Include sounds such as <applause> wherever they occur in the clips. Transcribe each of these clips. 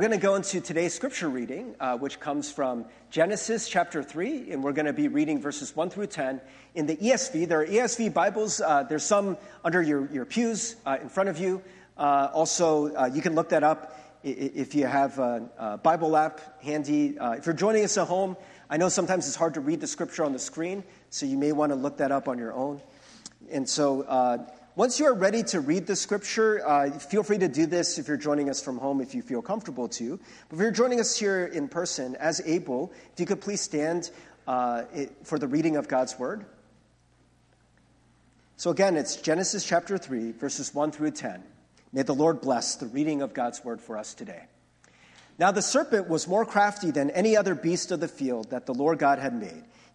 We're going to go into today's scripture reading, uh, which comes from Genesis chapter 3, and we're going to be reading verses 1 through 10 in the ESV. There are ESV Bibles, uh, there's some under your, your pews uh, in front of you. Uh, also, uh, you can look that up if you have a, a Bible app handy. Uh, if you're joining us at home, I know sometimes it's hard to read the scripture on the screen, so you may want to look that up on your own. And so, once you are ready to read the scripture, uh, feel free to do this if you're joining us from home if you feel comfortable to. But if you're joining us here in person, as able, if you could please stand uh, for the reading of God's word. So again, it's Genesis chapter 3, verses 1 through 10. May the Lord bless the reading of God's word for us today. Now the serpent was more crafty than any other beast of the field that the Lord God had made.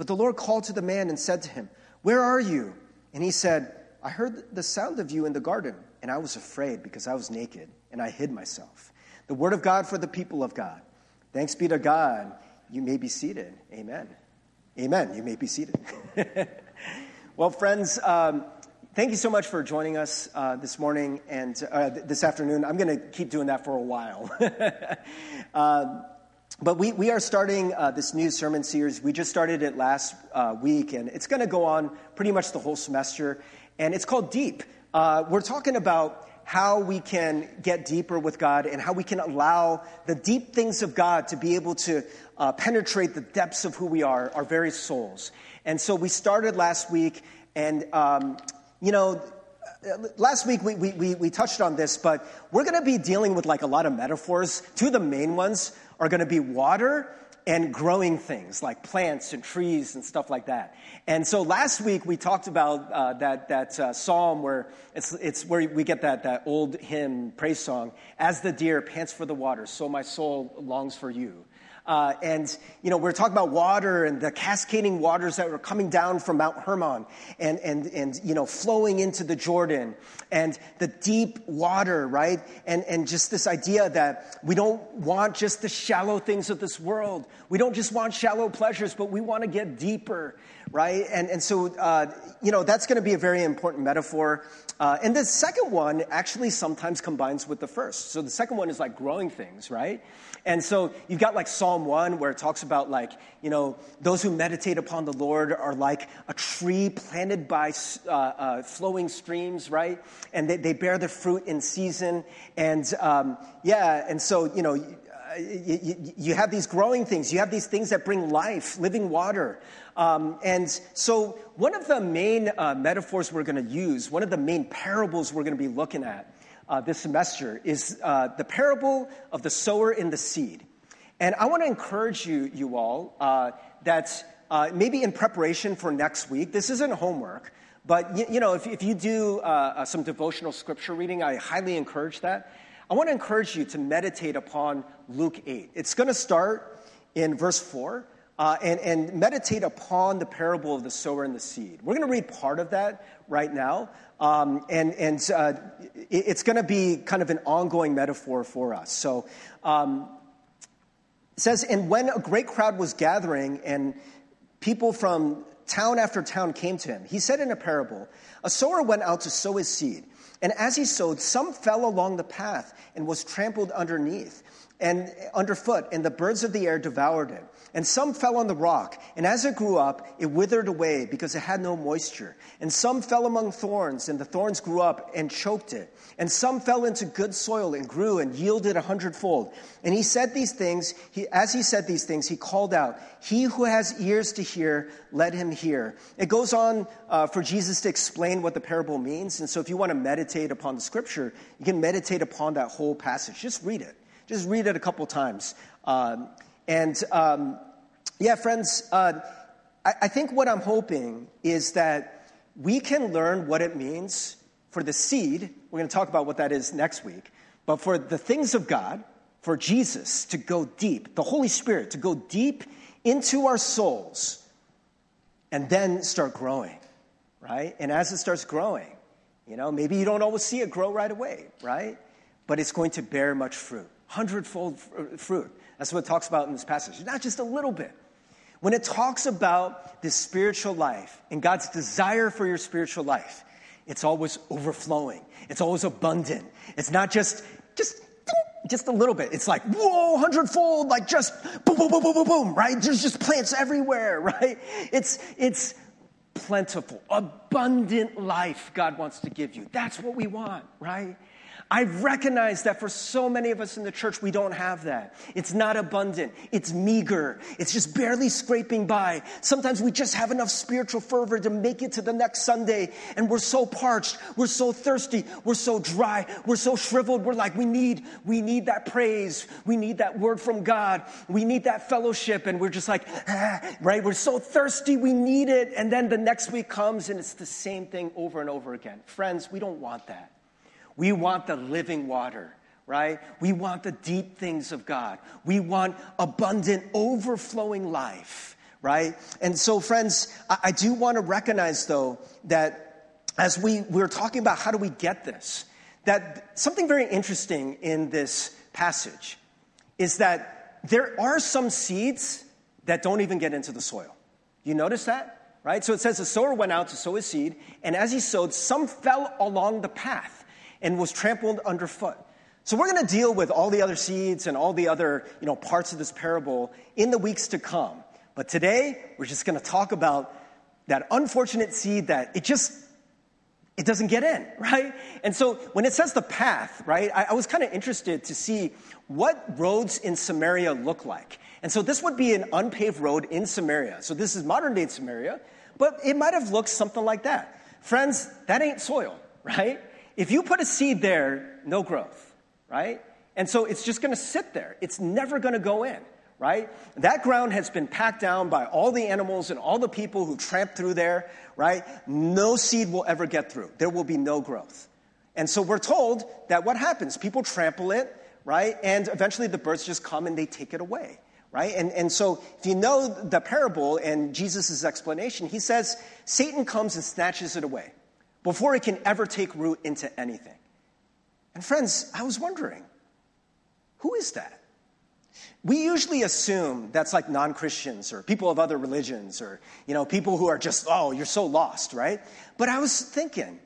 But the Lord called to the man and said to him, Where are you? And he said, I heard the sound of you in the garden, and I was afraid because I was naked and I hid myself. The word of God for the people of God. Thanks be to God. You may be seated. Amen. Amen. You may be seated. <laughs> well, friends, um, thank you so much for joining us uh, this morning and uh, this afternoon. I'm going to keep doing that for a while. <laughs> uh, but we, we are starting uh, this new sermon series. We just started it last uh, week, and it's going to go on pretty much the whole semester. And it's called Deep. Uh, we're talking about how we can get deeper with God and how we can allow the deep things of God to be able to uh, penetrate the depths of who we are, our very souls. And so we started last week, and, um, you know, last week we, we, we touched on this, but we're going to be dealing with like a lot of metaphors. Two of the main ones are going to be water and growing things like plants and trees and stuff like that. And so last week we talked about uh, that, that uh, psalm where it's, it's where we get that, that old hymn praise song, As the deer pants for the water, so my soul longs for you. Uh, and, you know, we're talking about water and the cascading waters that were coming down from Mount Hermon and, and, and, you know, flowing into the Jordan and the deep water, right? And, and just this idea that we don't want just the shallow things of this world. We don't just want shallow pleasures, but we want to get deeper, right? And, and so, uh, you know, that's going to be a very important metaphor. Uh, and the second one actually sometimes combines with the first. So the second one is like growing things, right? And so you've got like Psalm 1 where it talks about like, you know, those who meditate upon the Lord are like a tree planted by uh, uh, flowing streams, right? And they, they bear the fruit in season. And um, yeah, and so, you know, you, you, you, have these growing things. You have these things that bring life, living water. Um, and so, one of the main uh, metaphors we're going to use, one of the main parables we're going to be looking at, uh, this semester is uh, the parable of the sower and the seed. And I want to encourage you, you all, uh, that uh, maybe in preparation for next week, this isn't homework, but you, you know, if, if, you do uh, uh, some devotional scripture reading, I highly encourage that. I want to encourage you to meditate upon Luke 8. It's going to start in verse 4. Uh, and, and, meditate upon the parable of the sower and the seed. We're going to read part of that right now, um, and, and uh, it's going to be kind of an ongoing metaphor for us. So um, it says, And when a great crowd was gathering and people from town after town came to him, he said in a parable, A sower went out to sow his seed. And as he sowed, some fell along the path and was trampled underneath and underfoot, and the birds of the air devoured it. And some fell on the rock, and as it grew up, it withered away because it had no moisture. And some fell among thorns, and the thorns grew up and choked it. And some fell into good soil and grew and yielded a hundredfold. And he said these things, he, as he said these things, he called out, He who has ears to hear, let him hear. It goes on uh, for Jesus to explain what the parable means. And so if you want to meditate upon the scripture, you can meditate upon that whole passage. Just read it. Just read it a couple times. Um, and um, yeah, friends, uh, I, I think what I'm hoping is that we can learn what it means for the seed. We're going to talk about what that is next week. But for the things of God, for Jesus to go deep, the Holy Spirit to go deep into our souls and then start growing, right? And as it starts growing, you know, maybe you don't always see it grow right away, right? But it's going to bear much fruit hundredfold fruit. That's what it talks about in this passage. Not just a little bit. When it talks about this spiritual life and God's desire for your spiritual life, it's always overflowing. It's always abundant. It's not just, just, just a little bit. It's like, whoa, hundredfold, like just boom, boom, boom, boom, boom, boom, right? There's just plants everywhere, <laughs> right? It's, it's plentiful, abundant life God wants to give you. That's what we want, right? I recognize that for so many of us in the church, we don't have that. It's not abundant. It's meager. It's just barely scraping by. Sometimes we just have enough spiritual fervor to make it to the next Sunday, and we're so parched. We're so thirsty. We're so dry. We're so shriveled. We're like, we need, we need that praise. We need that word from God. We need that fellowship. And we're just like, ah, right? We're so thirsty. We need it. And then the next week comes, and it's the same thing over and over again. Friends, we don't want that. We want the living water, right? We want the deep things of God. We want abundant, overflowing life, right? And so, friends, I, I do want to recognize, though, that as we, we're talking about how do we get this, that something very interesting in this passage is that there are some seeds that don't even get into the soil. You notice that? Right? So it says the sower went out to sow his seed, and as he sowed, some fell along the path and was trampled underfoot. So we're going to deal with all the other seeds and all the other, you know, parts of this parable in the weeks to come. But today, we're just going to talk about that unfortunate seed that it just it doesn't get in, <laughs> right? And so when it says the path, right, I, I was kind of interested to see what roads in Samaria look like. And so this would be an unpaved road in Samaria. So this is modern day Samaria, but it might have looked something like that. Friends, that ain't soil, <laughs> right? If you put a seed there, no growth, right? And so it's just going to sit there. It's never going to go in, right? That ground has been packed down by all the animals and all the people who tramp through there, right? No seed will ever get through. There will be no growth. And so we're told that what happens? People trample it, right? And eventually the birds just come and they take it away, right? And, and so if you know the parable and Jesus' explanation, he says Satan comes and snatches it away before it can ever take root into anything. And friends, I was wondering, who is that? We usually assume that's like non Christians or people of other religions or, you know, people who are just, oh, you're so lost, right? But I was thinking,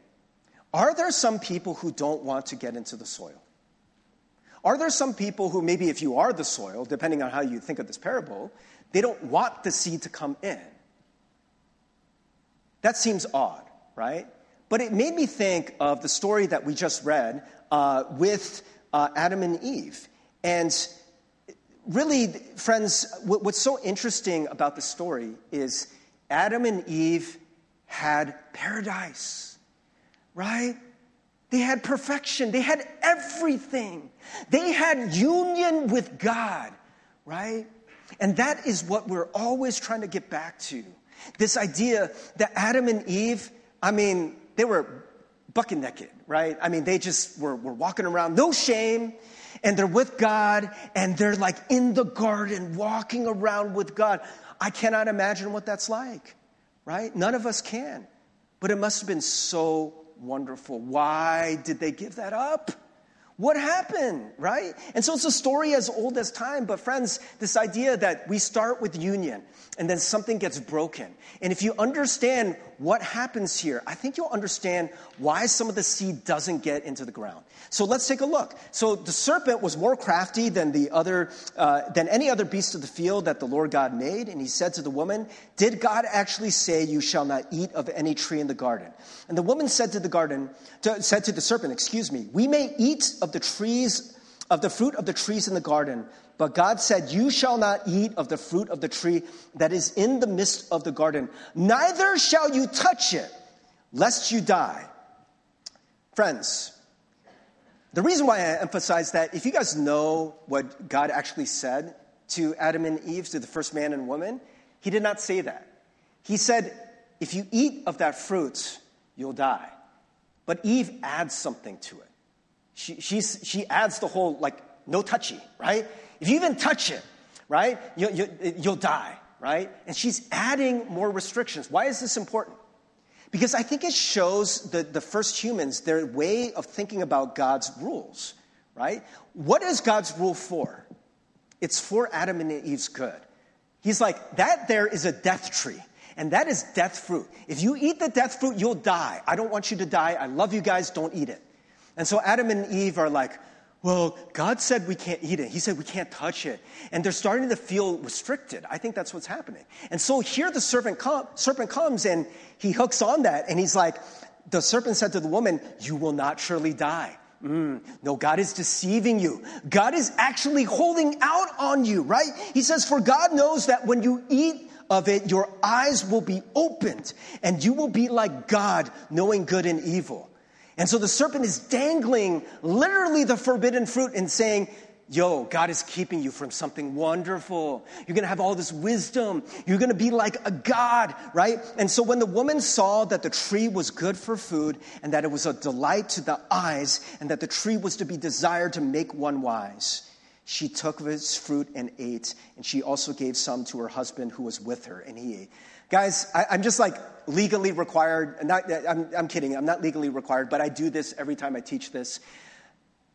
are there some people who don't want to get into the soil? Are there some people who, maybe if you are the soil, depending on how you think of this parable, they don't want the seed to come in? That seems odd, right? But it made me think of the story that we just read uh, with uh, Adam and Eve. And really, friends, what's so interesting about the story is Adam and Eve had paradise, right? They had perfection. They had everything. They had union with God, right? And that is what we're always trying to get back to. This idea that Adam and Eve, I mean, they were bucket naked, right? I mean, they just were, were walking around, no shame, and they're with God, and they're like in the garden, walking around with God. I cannot imagine what that's like, right? None of us can. But it must have been so wonderful. Why did they give that up? What happened, right? And so it's a story as old as time, but friends, this idea that we start with union and then something gets broken. And if you understand what happens here, I think you'll understand why some of the seed doesn't get into the ground. So let's take a look. So the serpent was more crafty than the other, uh, than any other beast of the field that the Lord God made. And he said to the woman, Did God actually say you shall not eat of any tree in the garden? And the woman said to the garden, to, said to the serpent, excuse me, we may eat of the trees, of the fruit of the trees in the garden. But God said, You shall not eat of the fruit of the tree that is in the midst of the garden, neither shall you touch it, lest you die. Friends, the reason why I emphasize that, if you guys know what God actually said to Adam and Eve, to the first man and woman, he did not say that. He said, If you eat of that fruit, you'll die. But Eve adds something to it. She, she adds the whole, like, no touchy, right? If you even touch it, right, you, you, you'll die, right? And she's adding more restrictions. Why is this important? Because I think it shows the, the first humans their way of thinking about God's rules, right? What is God's rule for? It's for Adam and Eve's good. He's like, that there is a death tree, and that is death fruit. If you eat the death fruit, you'll die. I don't want you to die. I love you guys. Don't eat it. And so Adam and Eve are like, well, God said we can't eat it. He said we can't touch it. And they're starting to feel restricted. I think that's what's happening. And so here the serpent, com- serpent comes and he hooks on that and he's like, the serpent said to the woman, You will not surely die. Mm, no, God is deceiving you. God is actually holding out on you, right? He says, For God knows that when you eat of it, your eyes will be opened and you will be like God, knowing good and evil. And so the serpent is dangling literally the forbidden fruit and saying, Yo, God is keeping you from something wonderful. You're gonna have all this wisdom. You're gonna be like a God, right? And so when the woman saw that the tree was good for food and that it was a delight to the eyes and that the tree was to be desired to make one wise, she took of its fruit and ate. And she also gave some to her husband who was with her and he ate. Guys, I, am just like legally required. Not, I'm, I'm kidding. I'm not legally required, but I do this every time I teach this.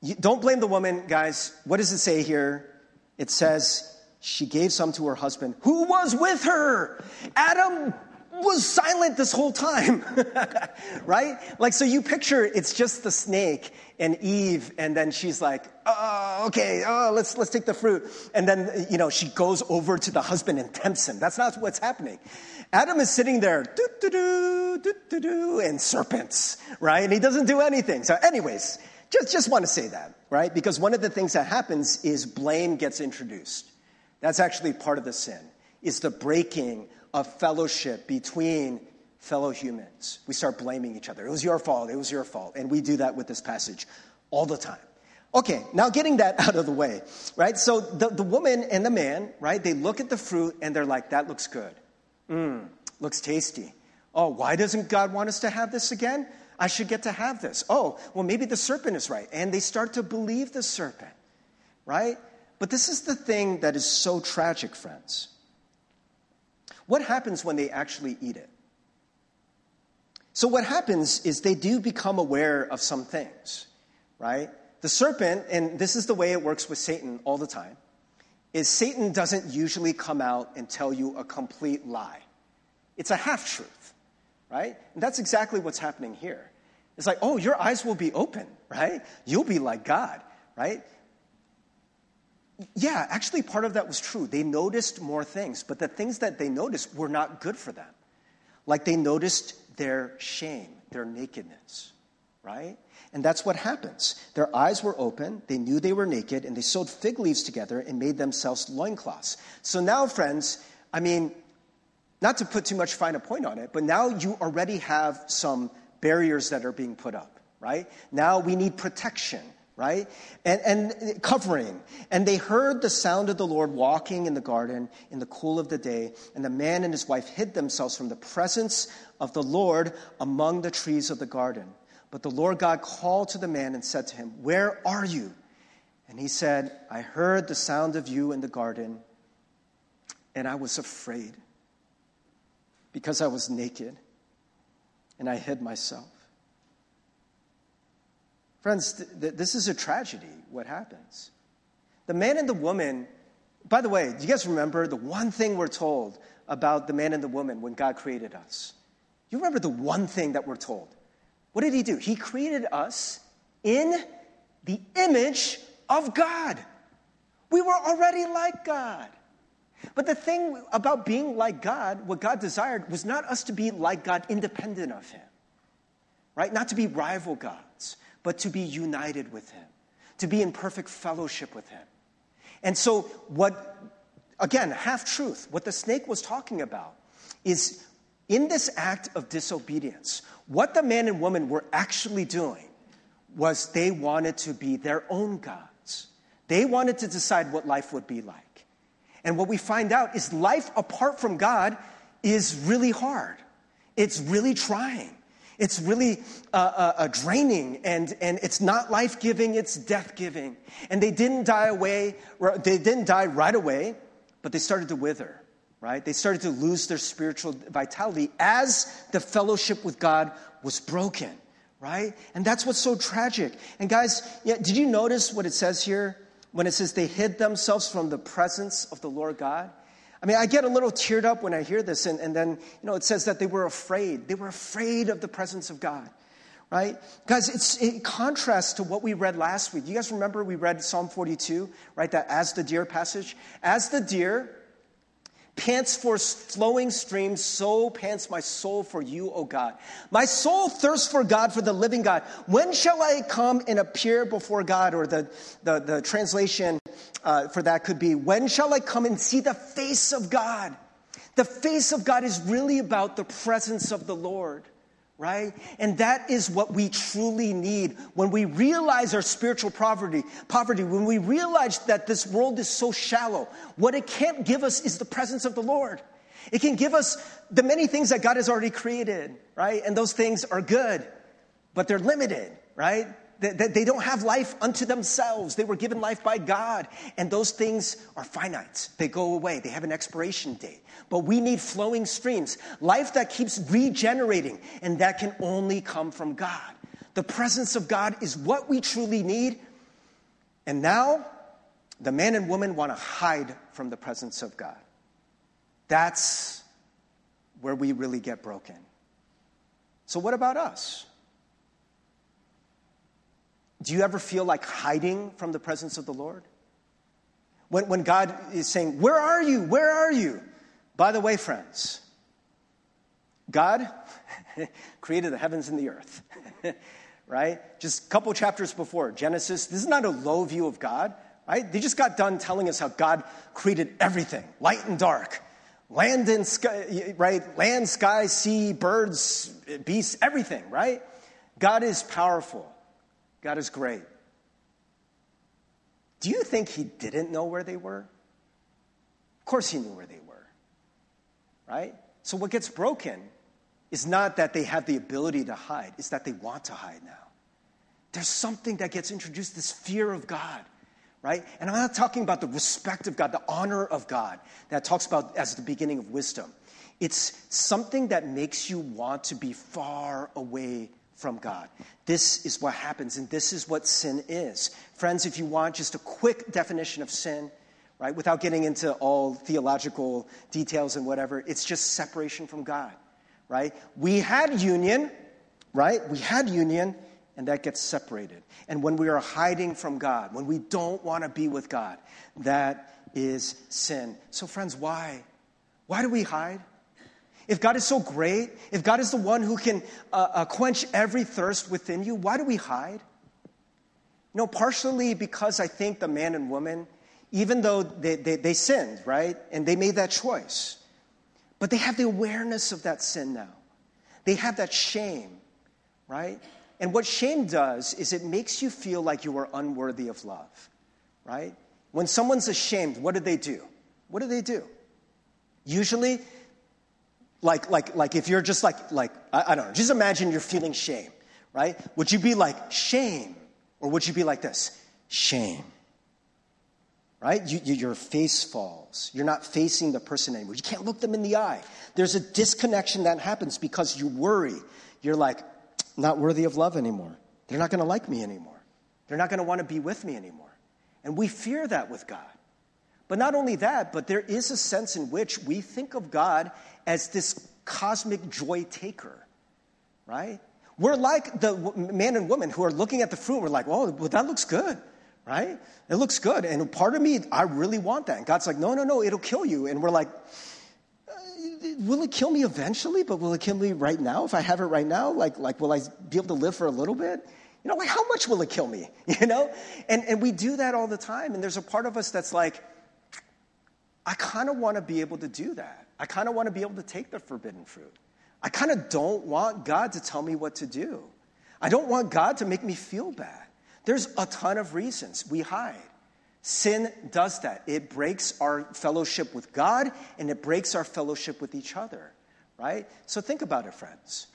You, don't blame the woman, guys. What does it say here? It says she gave some to her husband who was with her. Adam was silent this whole time, <laughs> right? Like, so you picture it's just the snake and Eve, and then she's like, oh, okay, oh, let's, let's take the fruit. And then, you know, she goes over to the husband and tempts him. That's not what's happening. Adam is sitting there, doo doo doo, doo doo doo, and serpents, right? And he doesn't do anything. So, anyways, just, just want to say that, right? Because one of the things that happens is blame gets introduced. That's actually part of the sin, is the breaking of fellowship between fellow humans. We start blaming each other. It was your fault. It was your fault. And we do that with this passage all the time. Okay, now getting that <laughs> out of the way, right? So the, the woman and the man, right, they look at the fruit and they're like, that looks good. Mmm, looks tasty. Oh, why doesn't God want us to have this again? I should get to have this. Oh, well, maybe the serpent is right. And they start to believe the serpent, right? But this is the thing that is so tragic, friends. What happens when they actually eat it? So, what happens is they do become aware of some things, right? The serpent, and this is the way it works with Satan all the time, is Satan doesn't usually come out and tell you a complete lie. It's a half truth, right? And that's exactly what's happening here. It's like, oh, your eyes will be open, right? You'll be like God, right? yeah, actually, part of that was true. They noticed more things, but the things that they noticed were not good for them. Like they noticed their shame, their nakedness, right? And that's what happens. Their eyes were open, they knew they were naked, and they sewed fig leaves together and made themselves loincloths. So now, friends, I mean, not to put too much fine a point on it, but now you already have some barriers that are being put up, right? Now we need protection right? And, and covering. And they heard the sound of the Lord walking in the garden in the cool of the day. And the man and his wife hid themselves from the presence of the Lord among the trees of the garden. But the Lord God called to the man and said to him, Where are you? And he said, I heard the sound of you in the garden, and I was afraid because I was naked, and I hid myself. Friends, th- th- this is a tragedy, what happens. The man and the woman, by the way, do you guys remember the one thing we're told about the man and the woman when God created us? You remember the one thing that we're told? What did he do? He created us in the image of God. We were already like God. But the thing about being like God, what God desired, was not us to be like God independent of Him, right? Not to be rival gods, but to be united with Him, to be in perfect fellowship with Him. And so, what, again, half truth, what the snake was talking about is in this act of disobedience, what the man and woman were actually doing was they wanted to be their own gods. They wanted to decide what life would be like. And what we find out is life apart from God is really hard. It's really trying. It's really uh, uh, uh, draining, and, and it's not life giving, it's death giving. And they didn't die away, they didn't die right away, but they started to wither, right? They started to lose their spiritual vitality as the fellowship with God was broken, right? And that's what's so tragic. And guys, yeah, did you notice what it says here? when it says they hid themselves from the presence of the Lord God. I mean, I get a little teared up when I hear this, and, and then, you know, it says that they were afraid. They were afraid of the presence of God, right? Guys, it's in contrast to what we read last week. You guys remember we read Psalm 42, right? That as the deer passage? As the deer, pants for flowing streams, so pants my soul for you, O God. My soul thirsts for God, for the living God. When shall I come and appear before God? Or the, the, the translation uh, for that could be, When shall I come and see the face of God? The face of God is really about the presence of the Lord right? And that is what we truly need when we realize our spiritual poverty, poverty, when we realize that this world is so shallow. What it can't give us is the presence of the Lord. It can give us the many things that God has already created, right? And those things are good, but they're limited, right? They, they don't have life unto themselves. They were given life by God. And those things are finite. They go away. They have an expiration date. But we need flowing streams, life that keeps regenerating, and that can only come from God. The presence of God is what we truly need. And now, the man and woman want to hide from the presence of God. That's where we really get broken. So, what about us? Do you ever feel like hiding from the presence of the Lord? When, when God is saying, Where are you? Where are you? By the way, friends, God <laughs> created the heavens and the earth, <laughs> right? Just a couple chapters before Genesis, this is not a low view of God, right? They just got done telling us how God created everything, light and dark, land and sky, right? Land, sky, sea, birds, beasts, everything, right? God is powerful. God is great. Do you think he didn't know where they were? Of course, he knew where they were, right? So, what gets broken is not that they have the ability to hide, it's that they want to hide now. There's something that gets introduced this fear of God, right? And I'm not talking about the respect of God, the honor of God that talks about as the beginning of wisdom. It's something that makes you want to be far away from God. This is what happens, and this is what sin is. Friends, if you want just a quick definition of sin, right, without getting into all theological details and whatever, it's just separation from God, right? We had union, right? We had union, and that gets separated. And when we are hiding from God, when we don't want to be with God, that is sin. So, friends, why? Why do we hide? If God is so great, if God is the one who can uh, uh, quench every thirst within you, why do we hide? Know, partially because I think the man and woman, even though they, they, they sinned, right? And they made that choice, but they have the awareness of that sin now. They have that shame, right? And what shame does is it makes you feel like you are unworthy of love, right? When someone's ashamed, what do they do? What do they do? Usually, like, like, like if you're just like, like I, I don't know, just imagine you're feeling shame, right? Would you be like, shame? Or would you be like this? Shame. Right? You, you, your face falls. You're not facing the person anymore. You can't look them in the eye. There's a disconnection that happens because you worry. You're like, not worthy of love anymore. they're not going to like me anymore. They're not going to want to be with me anymore. And we fear that with God. But not only that, but there is a sense in which we think of God as this cosmic joy taker, right? We're like the man and woman who are looking at the fruit. We're like, oh, well, that looks good, right? It looks good. And part of me, I really want that. And God's like, no, no, no, it'll kill you. And we're like, uh, will it kill me eventually? But will it kill me right now? If I have it right now, like, like will I be able to live for a little bit? You know, like how much will it kill me? <laughs> You know? And, and we do that all the time. And there's a part of us that's like, I kind of want to be able to do that. I kind of want to be able to take the forbidden fruit. I kind of don't want God to tell me what to do. I don't want God to make me feel bad. There's a ton of reasons we hide. Sin does that. It breaks our fellowship with God and it breaks our fellowship with each other, right? So think about it, friends.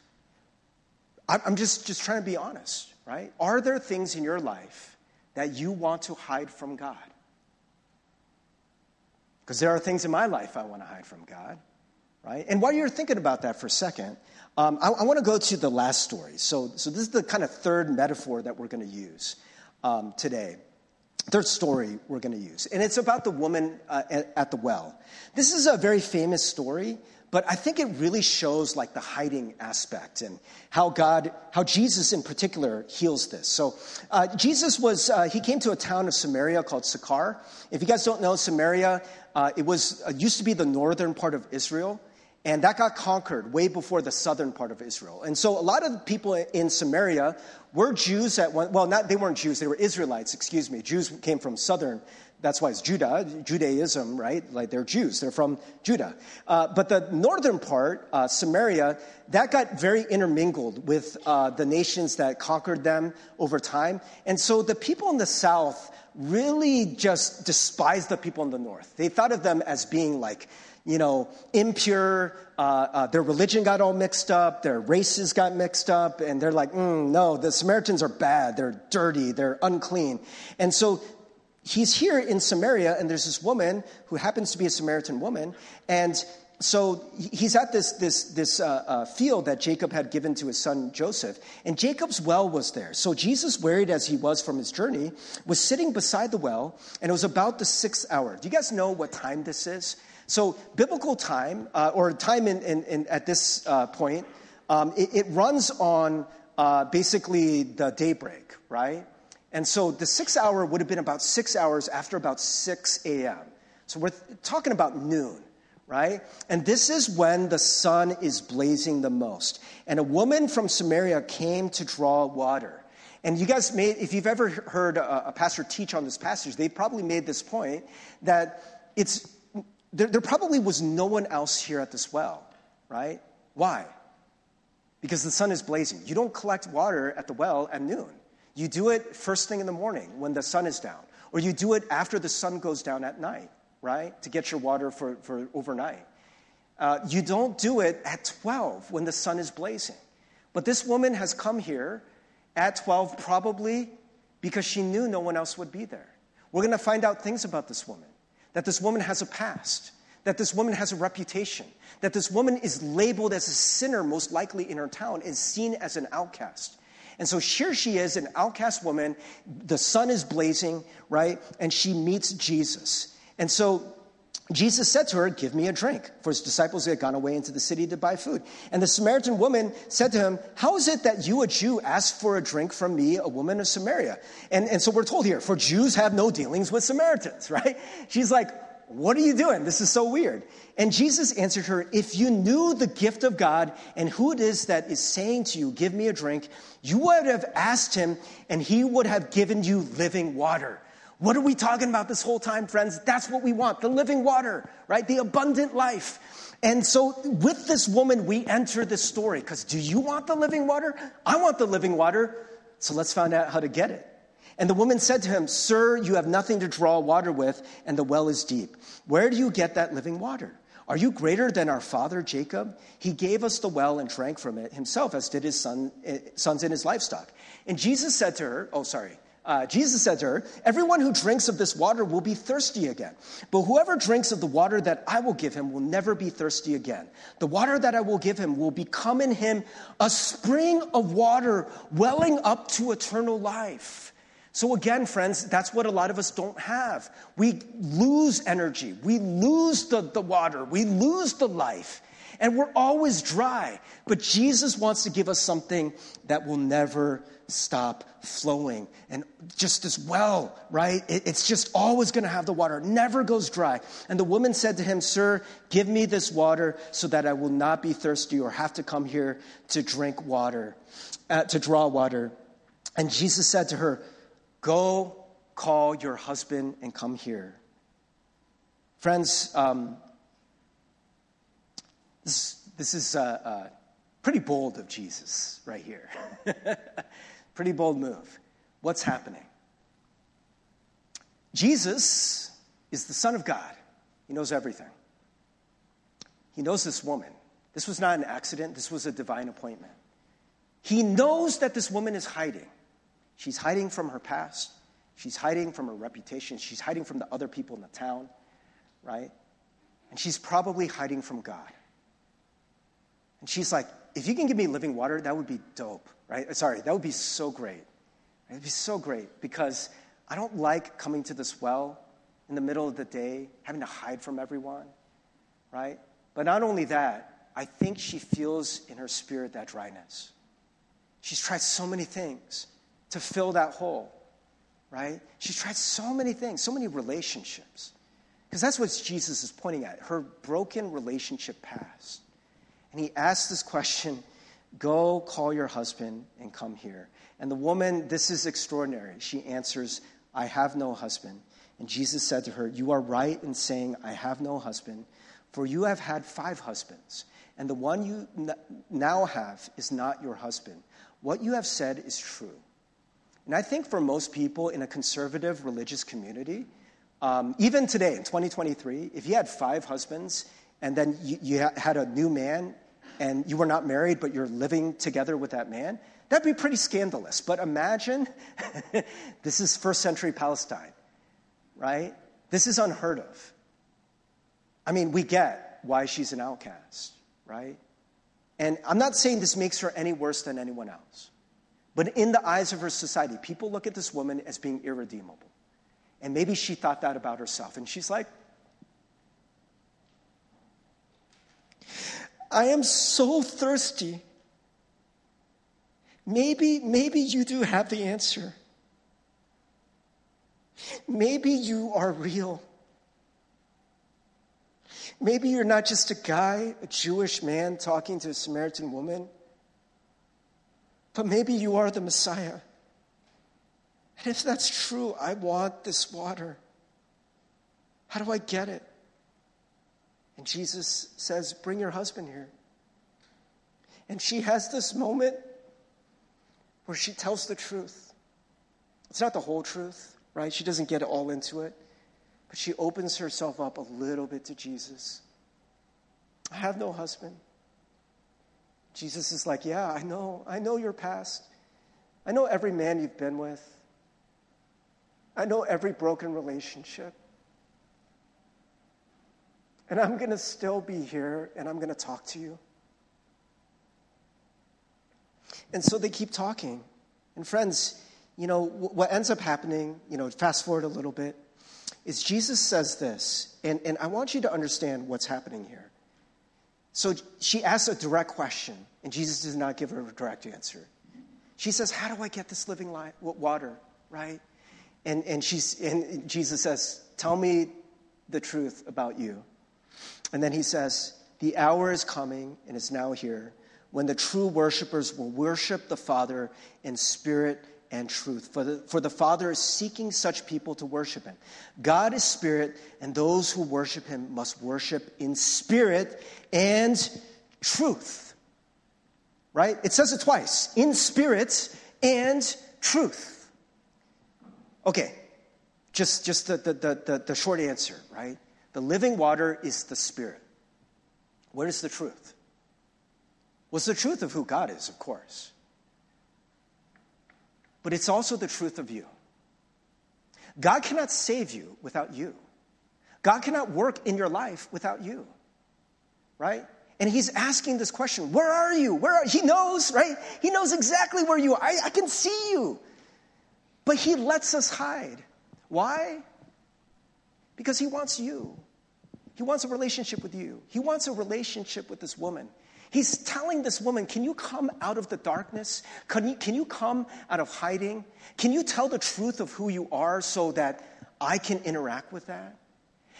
I'm just, just trying to be honest, right? Are there things in your life that you want to hide from God? Because there are things in my life I want to hide from God, right? And while you're thinking about that for a second, um, I, I want to go to the last story. So, so this is the kind of third metaphor that we're going to use um, today. Third story we're going to use. And it's about the woman uh, at, at the well. This is a very famous story but I think it really shows like the hiding aspect and how God, how Jesus in particular heals this. So uh, Jesus was, uh, he came to a town of Samaria called Sychar. If you guys don't know Samaria, uh, it was uh, used to be the northern part of Israel. And that got conquered way before the southern part of Israel. And so a lot of people in Samaria were Jews at one, well, not, they weren't Jews, they were Israelites, excuse me. Jews came from southern that's why it's Judah, Judaism, right? Like they're Jews, they're from Judah. Uh, but the northern part, uh, Samaria, that got very intermingled with uh, the nations that conquered them over time. And so the people in the south really just despised the people in the north. They thought of them as being like, you know, impure. Uh, uh, their religion got all mixed up. Their races got mixed up. And they're like, mm, no, the Samaritans are bad. They're dirty. They're unclean. And so he's here in Samaria, and there's this woman who happens to be a Samaritan woman, and so he's at this, this, this uh, uh, field that Jacob had given to his son Joseph, and Jacob's well was there. So Jesus, wearied as he was from his journey, was sitting beside the well, and it was about the sixth hour. Do you guys know what time this is? So, biblical time, uh, or time in, in, in at this uh, point, um, it, it, runs on uh, basically the daybreak, right? And so the six hour would have been about six hours after about 6 a.m. So we're talking about noon, right? And this is when the sun is blazing the most. And a woman from Samaria came to draw water. And you guys made, if you've ever heard a, a pastor teach on this passage, they probably made this point that it's, there, there probably was no one else here at this well, right? Why? Because the sun is blazing. You don't collect water at the well at noon. You do it first thing in the morning when the sun is down, or you do it after the sun goes down at night, right? To get your water for, for overnight. Uh, you don't do it at 12 when the sun is blazing. But this woman has come here at 12 probably because she knew no one else would be there. We're going to find out things about this woman that this woman has a past, that this woman has a reputation, that this woman is labeled as a sinner, most likely in her town, is seen as an outcast. And so here she is, an outcast woman. The sun is blazing, right? And she meets Jesus. And so Jesus said to her, Give me a drink. For his disciples had gone away into the city to buy food. And the Samaritan woman said to him, How is it that you, a Jew, ask for a drink from me, a woman of Samaria? And, and so we're told here, For Jews have no dealings with Samaritans, <laughs> right? She's like, what are you doing? This is so weird. And Jesus answered her, If you knew the gift of God and who it is that is saying to you, Give me a drink, you would have asked him, and he would have given you living water. What are we talking about this whole time, friends? That's what we want the living water, right? The abundant life. And so, with this woman, we enter this story because do you want the living water? I want the living water. So, let's find out how to get it. And the woman said to him, Sir, you have nothing to draw water with, and the well is deep. Where do you get that living water? Are you greater than our father Jacob? He gave us the well and drank from it himself, as did his son, eh, sons and his livestock. And Jesus said to her, Oh, sorry. Uh, Jesus said to her, Everyone who drinks of this water will be thirsty again. But whoever drinks of the water that I will give him will never be thirsty again. The water that I will give him will become in him a spring of water welling up to eternal life. So, again, friends, that's what a lot of us don't have. We lose energy, we lose the, the water, we lose the life, and we're always dry. But Jesus wants to give us something that will never stop flowing. And just as well, right? It, it's just always going to have the water, it never goes dry. And the woman said to him, Sir, give me this water so that I will not be thirsty or have to come here to drink water, uh, to draw water. And Jesus said to her, Go call your husband and come here. Friends, um, this, this is uh, uh, pretty bold of Jesus right here. <laughs> pretty bold move. What's happening? Jesus is the Son of God, He knows everything. He knows this woman. This was not an accident, this was a divine appointment. He knows that this woman is hiding. She's hiding from her past. She's hiding from her reputation. She's hiding from the other people in the town, right? And she's probably hiding from God. And she's like, if you can give me living water, that would be dope, right? Sorry, that would be so great. It'd be so great because I don't like coming to this well in the middle of the day, having to hide from everyone, right? But not only that, I think she feels in her spirit that dryness. She's tried so many things to fill that hole, right? She's tried so many things, so many relationships. Because that's what Jesus is pointing at her broken relationship past. And he asks this question Go call your husband and come here. And the woman, this is extraordinary. She answers, I have no husband. And Jesus said to her, You are right in saying, I have no husband, for you have had five husbands, and the one you now have is not your husband. What you have said is true. And I think for most people in a conservative religious community, um, even today in 2023, if you had five husbands and then you, you had a new man and you were not married but you're living together with that man, that'd be pretty scandalous. But imagine <laughs> this is first century Palestine, right? This is unheard of. I mean, we get why she's an outcast, right? And I'm not saying this makes her any worse than anyone else. But in the eyes of her society, people look at this woman as being irredeemable. And maybe she thought that about herself. And she's like, I am so thirsty. Maybe, maybe you do have the answer. Maybe you are real. Maybe you're not just a guy, a Jewish man talking to a Samaritan woman. But maybe you are the Messiah. And if that's true, I want this water. How do I get it? And Jesus says, Bring your husband here. And she has this moment where she tells the truth. It's not the whole truth, right? She doesn't get all into it, but she opens herself up a little bit to Jesus. I have no husband. Jesus is like, Yeah, I know. I know your past. I know every man you've been with. I know every broken relationship. And I'm going to still be here and I'm going to talk to you. And so they keep talking. And friends, you know, what ends up happening, you know, fast forward a little bit, is Jesus says this, and, and I want you to understand what's happening here. So she asks a direct question, and Jesus does not give her a direct answer. She says, How do I get this living water, right? And, and, she's, and Jesus says, Tell me the truth about you. And then he says, The hour is coming and is now here when the true worshipers will worship the Father in spirit and truth. For the, for the Father is seeking such people to worship him. God is spirit, and those who worship him must worship in spirit and truth. Right? It says it twice in spirit and truth. Okay, just, just the, the, the, the short answer, right? The living water is the spirit. What is the truth? What's the truth of who God is, of course? But it's also the truth of you. God cannot save you without you. God cannot work in your life without you, right? And he's asking this question Where are you? Where are He knows, right? He knows exactly where you are. I, I can see you. But he lets us hide. Why? Because he wants you. He wants a relationship with you. He wants a relationship with this woman. He's telling this woman, Can you come out of the darkness? Can you, can you come out of hiding? Can you tell the truth of who you are so that I can interact with that?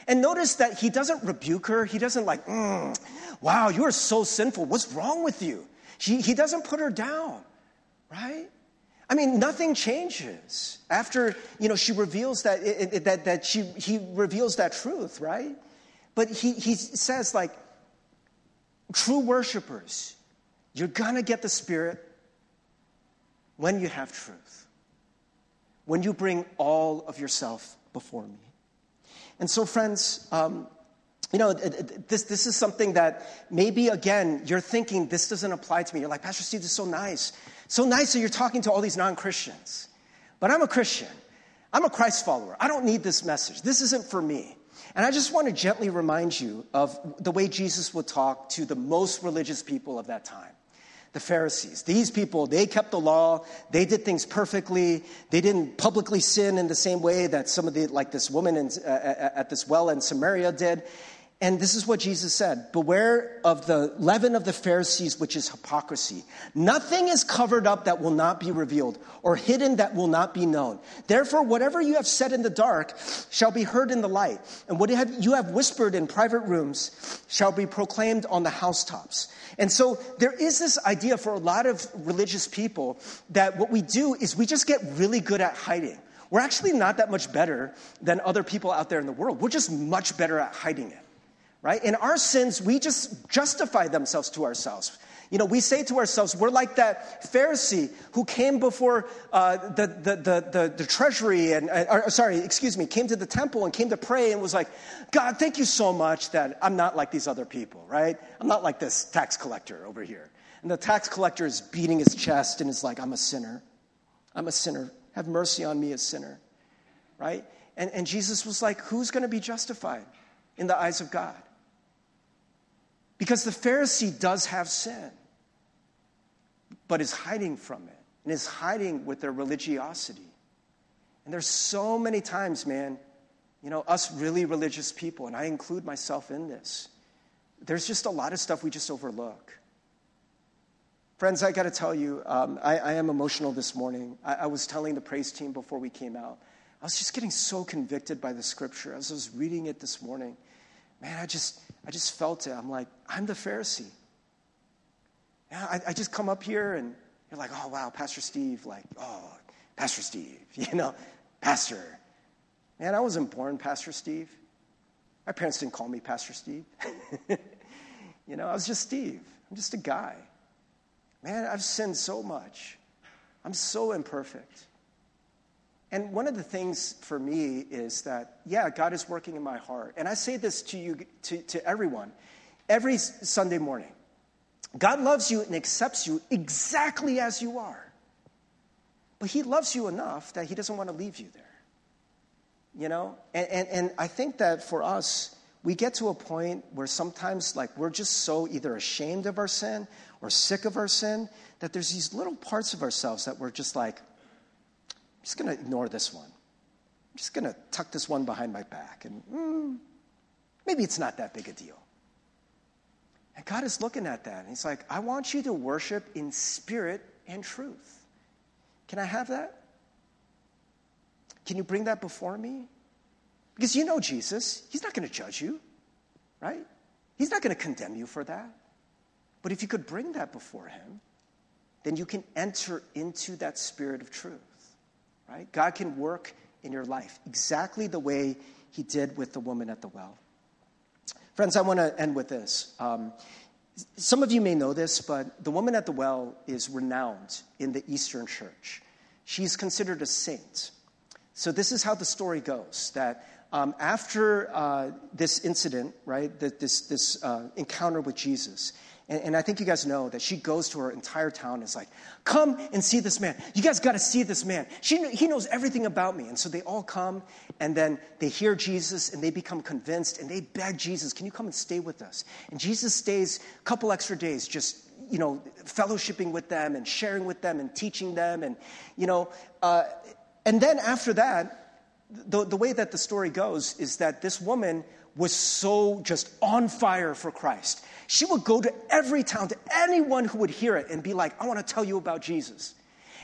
And notice that he doesn't rebuke her. He doesn't, like, mm, wow, you are so sinful. What's wrong with you? He, he doesn't put her down, right? I mean, nothing changes after, you know, she reveals that, that, that she, he reveals that truth, right? But he, he says, like, true worshipers, you're gonna get the Spirit when you have truth, when you bring all of yourself before me. And so, friends, um, you know, this, this is something that maybe, again, you're thinking, this doesn't apply to me. You're like, Pastor Steve, this is so nice. So nice that you're talking to all these non Christians. But I'm a Christian. I'm a Christ follower. I don't need this message. This isn't for me. And I just want to gently remind you of the way Jesus would talk to the most religious people of that time the Pharisees. These people, they kept the law, they did things perfectly, they didn't publicly sin in the same way that some of the, like this woman in, uh, at this well in Samaria did. And this is what Jesus said Beware of the leaven of the Pharisees, which is hypocrisy. Nothing is covered up that will not be revealed, or hidden that will not be known. Therefore, whatever you have said in the dark shall be heard in the light, and what you have whispered in private rooms shall be proclaimed on the housetops. And so there is this idea for a lot of religious people that what we do is we just get really good at hiding. We're actually not that much better than other people out there in the world. We're just much better at hiding it right? In our sins, we just justify themselves to ourselves. You know, we say to ourselves, we're like that Pharisee who came before uh, the, the, the, the, the treasury and, uh, or, sorry, excuse me, came to the temple and came to pray and was like, God, thank you so much that I'm not like these other people, right? I'm not like this tax collector over here. And the tax collector is beating his chest and is like, I'm a sinner. I'm a sinner. Have mercy on me, a sinner, right? And, and Jesus was like, who's going to be justified in the eyes of God? Because the Pharisee does have sin, but is hiding from it and is hiding with their religiosity. And there's so many times, man, you know, us really religious people, and I include myself in this, there's just a lot of stuff we just overlook. Friends, I got to tell you, um, I, I, am emotional this morning. I, I was telling the praise team before we came out, I was just getting so convicted by the scripture as I was reading it this morning. Man, I just, I just felt it. I'm like, I'm the Pharisee. Yeah, I, I just come up here and you're like, oh, wow, Pastor Steve. Like, oh, Pastor Steve, <laughs> you know, Pastor. Man, I wasn't born Pastor Steve. My parents didn't call me Pastor Steve. <laughs> you know, I was just Steve. I'm just a guy. Man, I've sinned so much. I'm so imperfect. And one of the things for me is that, yeah, God is working in my heart. And I say this to you, to, to everyone, every Sunday morning. God loves you and accepts you exactly as you are. But He loves you enough that He doesn't want to leave you there. You know? And, and, and I think that for us, we get to a point where sometimes, like, we're just so either ashamed of our sin or sick of our sin that there's these little parts of ourselves that we're just like, just going to ignore this one. I'm just going to tuck this one behind my back, and mm, maybe it's not that big a deal. And God is looking at that, and He's like, I want you to worship in spirit and truth. Can I have that? Can you bring that before me? Because you know Jesus, He's not going to judge you, right? He's not going to condemn you for that. But if you could bring that before Him, then you can enter into that spirit of truth right? God can work in your life exactly the way he did with the woman at the well. Friends, I want to end with this. Um, some of you may know this, but the woman at the well is renowned in the Eastern church. She's considered a saint. So, this is how the story goes that um, after uh, this incident, right, this, this uh, encounter with Jesus, And, and, I think you guys know that she goes to her entire town and is like, Come and see this man. You guys got to see this man. She, he knows everything about me. And so they all come, and then they hear Jesus, and they become convinced, and they beg Jesus, Can you come and stay with us? And Jesus stays a couple extra days just you know, fellowshipping with them and sharing with them and teaching them. And, you know, uh, and then after that, the, the way that the story goes is that this woman was so just on fire for Christ. She would go to every town, to anyone who would hear it, and be like, I want to tell you about Jesus.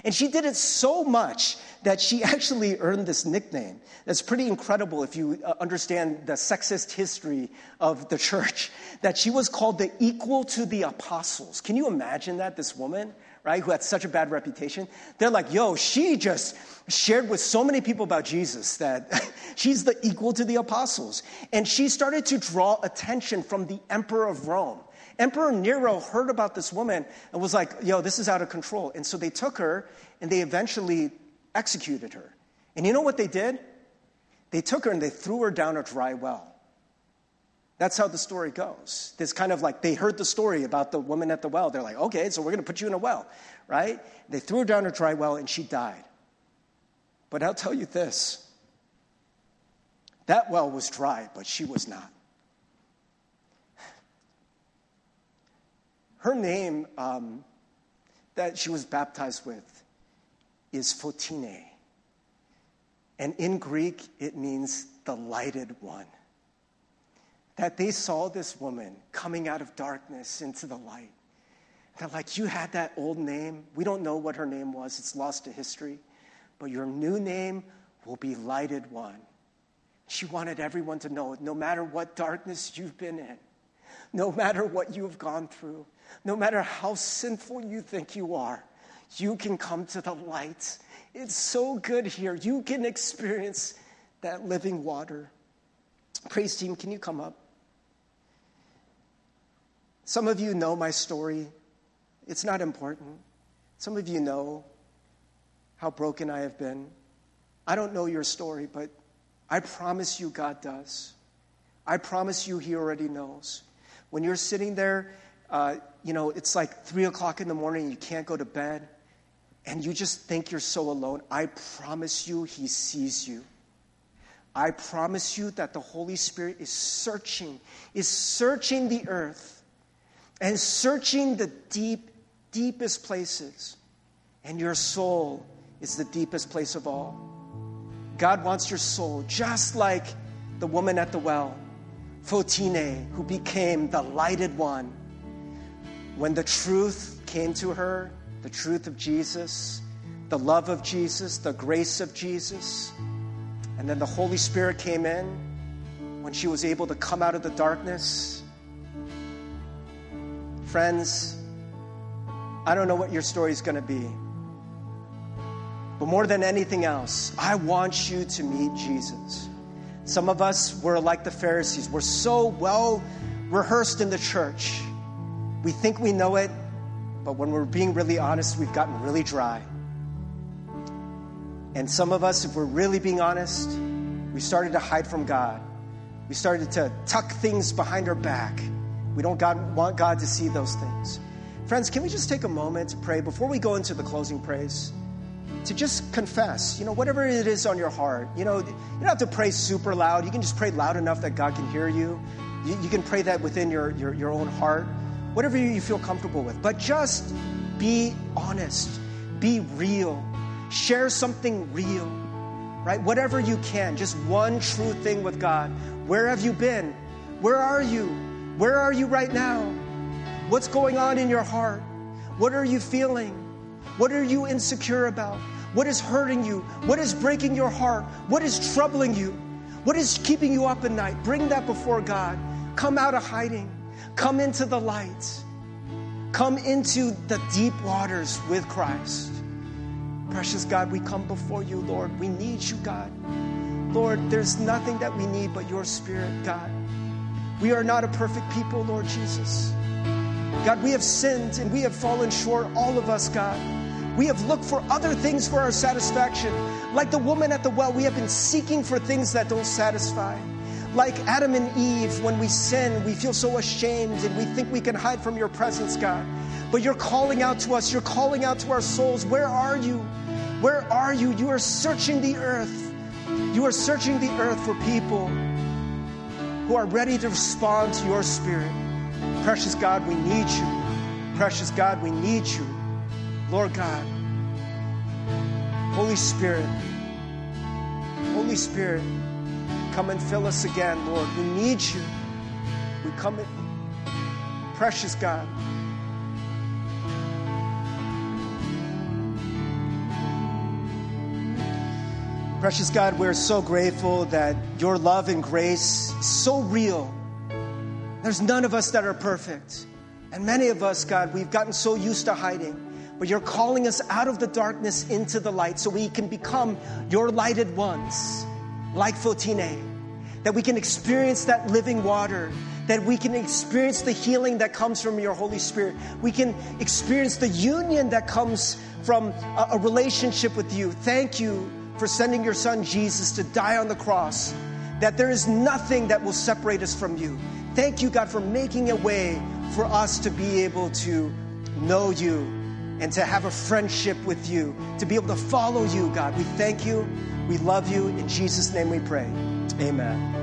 And she did it so much that she <laughs> actually earned this nickname. That's pretty incredible if you uh, understand the sexist history of the church, that she was called the equal to the apostles. Can you imagine that, this woman? Right, who had such a bad reputation, they're like, yo, she just shared with so many people about Jesus that <laughs> she's the equal to the apostles. And she started to draw attention from the emperor of Rome. Emperor Nero heard about this woman and was like, yo, this is out of control. And so they took her and they eventually executed her. And you know what they did? They took her and they threw her down a dry well. That's how the story goes. This kind of like they heard the story about the woman at the well. They're like, okay, so we're going to put you in a well, right? They threw her down a dry well and she died. But I'll tell you this that well was dry, but she was not. Her name um, that she was baptized with is Photine. And in Greek, it means the lighted one that they saw this woman coming out of darkness into the light. They're like, You had that old name. We don't know what her name was, it's lost to history. But your new name will be Lighted One. She wanted everyone to know no matter what darkness you've been in, no matter what you've gone through, no matter how sinful you think you are, you can come to the light. It's so good here. You can experience that living water. Praise team, can you come up? Some of you know my story. It's not important. Some of you know how broken I have been. I don't know your story, but I promise you God does. I promise you He already knows. When you're sitting there, uh, you know, it's like three o'clock in the morning, you can't go to bed, and you just think you're so alone. I promise you He sees you. I promise you that the Holy Spirit is searching, is searching the earth and searching the deep, deepest places. And your soul is the deepest place of all. God wants your soul, just like the woman at the well, Photine, who became the lighted one. When the truth came to her, the truth of Jesus, the love of Jesus, the grace of Jesus, and then the Holy Spirit came in when she was able to come out of the darkness Friends, I don't know what your story is going to be. But more than anything else, I want you to meet Jesus. Some of us were like the Pharisees. We're so well rehearsed in the church. We think we know it, but when we're being really honest, we've gotten really dry. And some of us, if we're really being honest, we started to hide from God. We started to tuck things behind our back. We don't God, want God to see those things. Friends, can we just take a moment to pray before we go into the closing praise? To just confess, you know, whatever it is on your heart. You know, you don't have to pray super loud. You can just pray loud enough that God can hear you. You, you can pray that within your, your, your own heart, whatever you feel comfortable with. But just be honest, be real, share something real, right? Whatever you can, just one true thing with God. Where have you been? Where are you? Where are you right now? What's going on in your heart? What are you feeling? What are you insecure about? What is hurting you? What is breaking your heart? What is troubling you? What is keeping you up at night? Bring that before God. Come out of hiding. Come into the light. Come into the deep waters with Christ. Precious God, we come before you, Lord. We need you, God. Lord, there's nothing that we need but your Spirit, God. We are not a perfect people, Lord Jesus. God, we have sinned and we have fallen short, all of us, God. We have looked for other things for our satisfaction. Like the woman at the well, we have been seeking for things that don't satisfy. like Adam and Eve, when we sin, we feel so ashamed and we think we can hide from your presence, God. But you're calling out to us, you're calling out to our souls. Where are you? Where are you? You are searching the earth. You are searching the earth for people who are ready to respond to your spirit. Precious God, we need you. Precious God, we need you. Lord God, Holy Spirit, Holy Spirit, come and fill us again, Lord. We need you. We come in. Precious God. Precious God, we're so grateful that your love and grace is so real. There's none of us that are perfect. And many of us, God, we've gotten so used to hiding. But you're calling us out of the darkness into the light so we can become your lighted ones, like Photine. That we can experience that living water, that we can experience the healing that comes from your Holy Spirit. We can experience the union that comes from a, a relationship with you. Thank you for sending your son Jesus to die on the cross, that there is nothing that will separate us from you. Thank you, God, for making a way for us to be able to know you and to have a friendship with you, to be able to follow you, God. We thank you. We love you. In Jesus' name we pray. Amen.